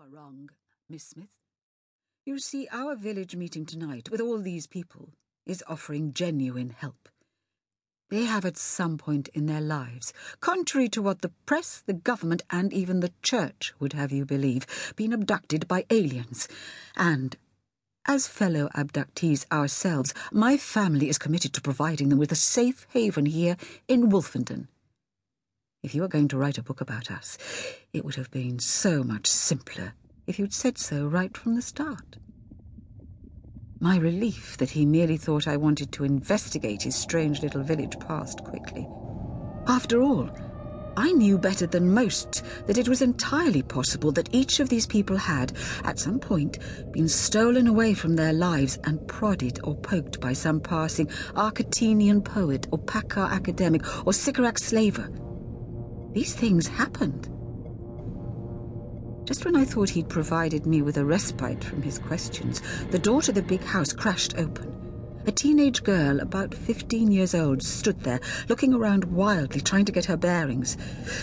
are wrong, Miss Smith. You see, our village meeting tonight, with all these people, is offering genuine help. They have at some point in their lives, contrary to what the press, the government, and even the church would have you believe, been abducted by aliens. And, as fellow abductees ourselves, my family is committed to providing them with a safe haven here in Wolfenden. If you were going to write a book about us, it would have been so much simpler if you'd said so right from the start. My relief that he merely thought I wanted to investigate his strange little village passed quickly. After all, I knew better than most that it was entirely possible that each of these people had, at some point, been stolen away from their lives and prodded or poked by some passing Arcateenian poet or Pakhar academic or Sycorax slaver. These things happened. Just when I thought he'd provided me with a respite from his questions, the door to the big house crashed open. A teenage girl, about 15 years old, stood there, looking around wildly, trying to get her bearings.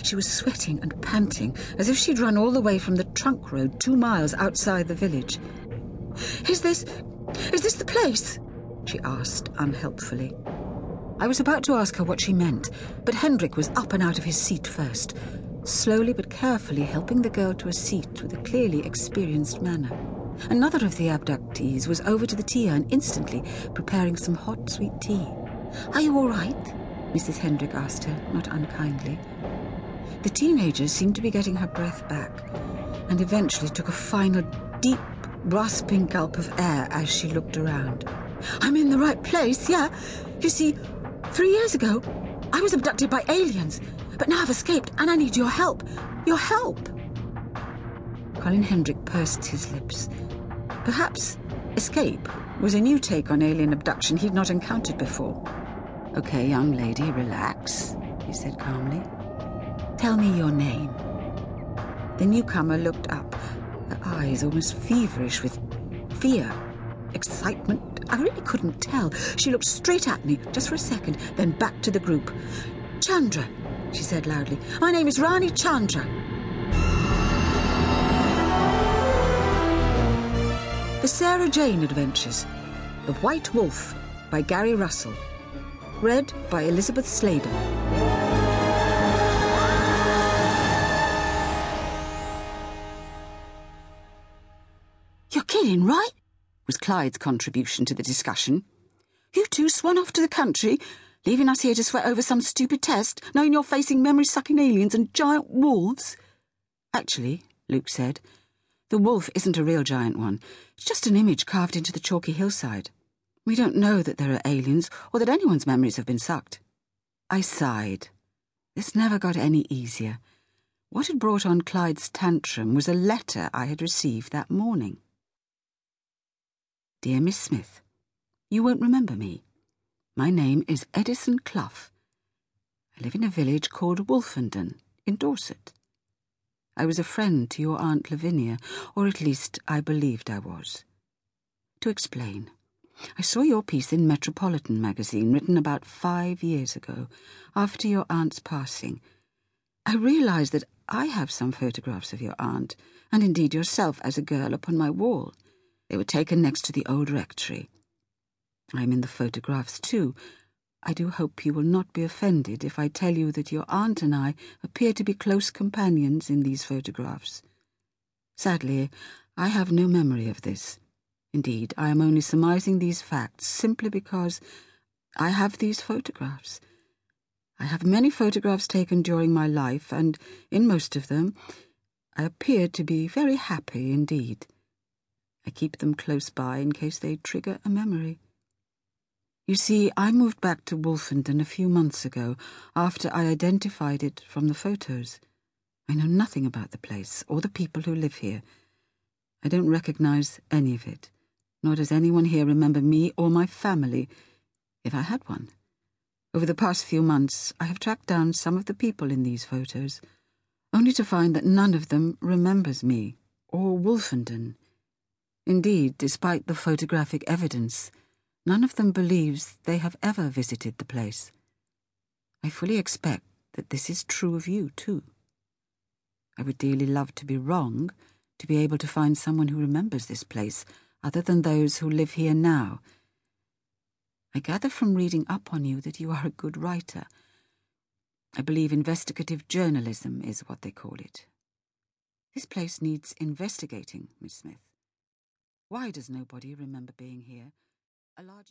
She was sweating and panting, as if she'd run all the way from the trunk road two miles outside the village. Is this. is this the place? she asked unhelpfully. I was about to ask her what she meant, but Hendrik was up and out of his seat first slowly but carefully helping the girl to a seat with a clearly experienced manner. Another of the abductees was over to the tea urn instantly, preparing some hot, sweet tea. Are you all right? Mrs. Hendrik asked her, not unkindly. The teenager seemed to be getting her breath back, and eventually took a final, deep, rasping gulp of air as she looked around. I'm in the right place, yeah? You see, three years ago, I was abducted by aliens. But now I've escaped and I need your help. Your help. Colin Hendrick pursed his lips. Perhaps escape was a new take on alien abduction he'd not encountered before. Okay, young lady, relax, he said calmly. Tell me your name. The newcomer looked up, her eyes almost feverish with fear, excitement. I really couldn't tell. She looked straight at me just for a second, then back to the group. Chandra, she said loudly. My name is Rani Chandra. The Sarah Jane Adventures The White Wolf by Gary Russell. Read by Elisabeth Sladen. You're kidding, right? Was Clyde's contribution to the discussion. You two swan off to the country Leaving us here to sweat over some stupid test, knowing you're facing memory-sucking aliens and giant wolves? Actually, Luke said, the wolf isn't a real giant one. It's just an image carved into the chalky hillside. We don't know that there are aliens or that anyone's memories have been sucked. I sighed. This never got any easier. What had brought on Clyde's tantrum was a letter I had received that morning. Dear Miss Smith, you won't remember me. My name is Edison Clough. I live in a village called Wolfenden in Dorset. I was a friend to your Aunt Lavinia, or at least I believed I was. To explain, I saw your piece in Metropolitan magazine written about five years ago, after your aunt's passing. I realized that I have some photographs of your aunt, and indeed yourself as a girl, upon my wall. They were taken next to the old rectory. I'm in the photographs too. I do hope you will not be offended if I tell you that your aunt and I appear to be close companions in these photographs. Sadly, I have no memory of this. Indeed, I am only surmising these facts simply because I have these photographs. I have many photographs taken during my life, and in most of them, I appear to be very happy indeed. I keep them close by in case they trigger a memory. You see, I moved back to Wolfenden a few months ago after I identified it from the photos. I know nothing about the place or the people who live here. I don't recognize any of it, nor does anyone here remember me or my family, if I had one. Over the past few months, I have tracked down some of the people in these photos, only to find that none of them remembers me or Wolfenden. Indeed, despite the photographic evidence, None of them believes they have ever visited the place. I fully expect that this is true of you, too. I would dearly love to be wrong, to be able to find someone who remembers this place other than those who live here now. I gather from reading up on you that you are a good writer. I believe investigative journalism is what they call it. This place needs investigating, Miss Smith. Why does nobody remember being here? A large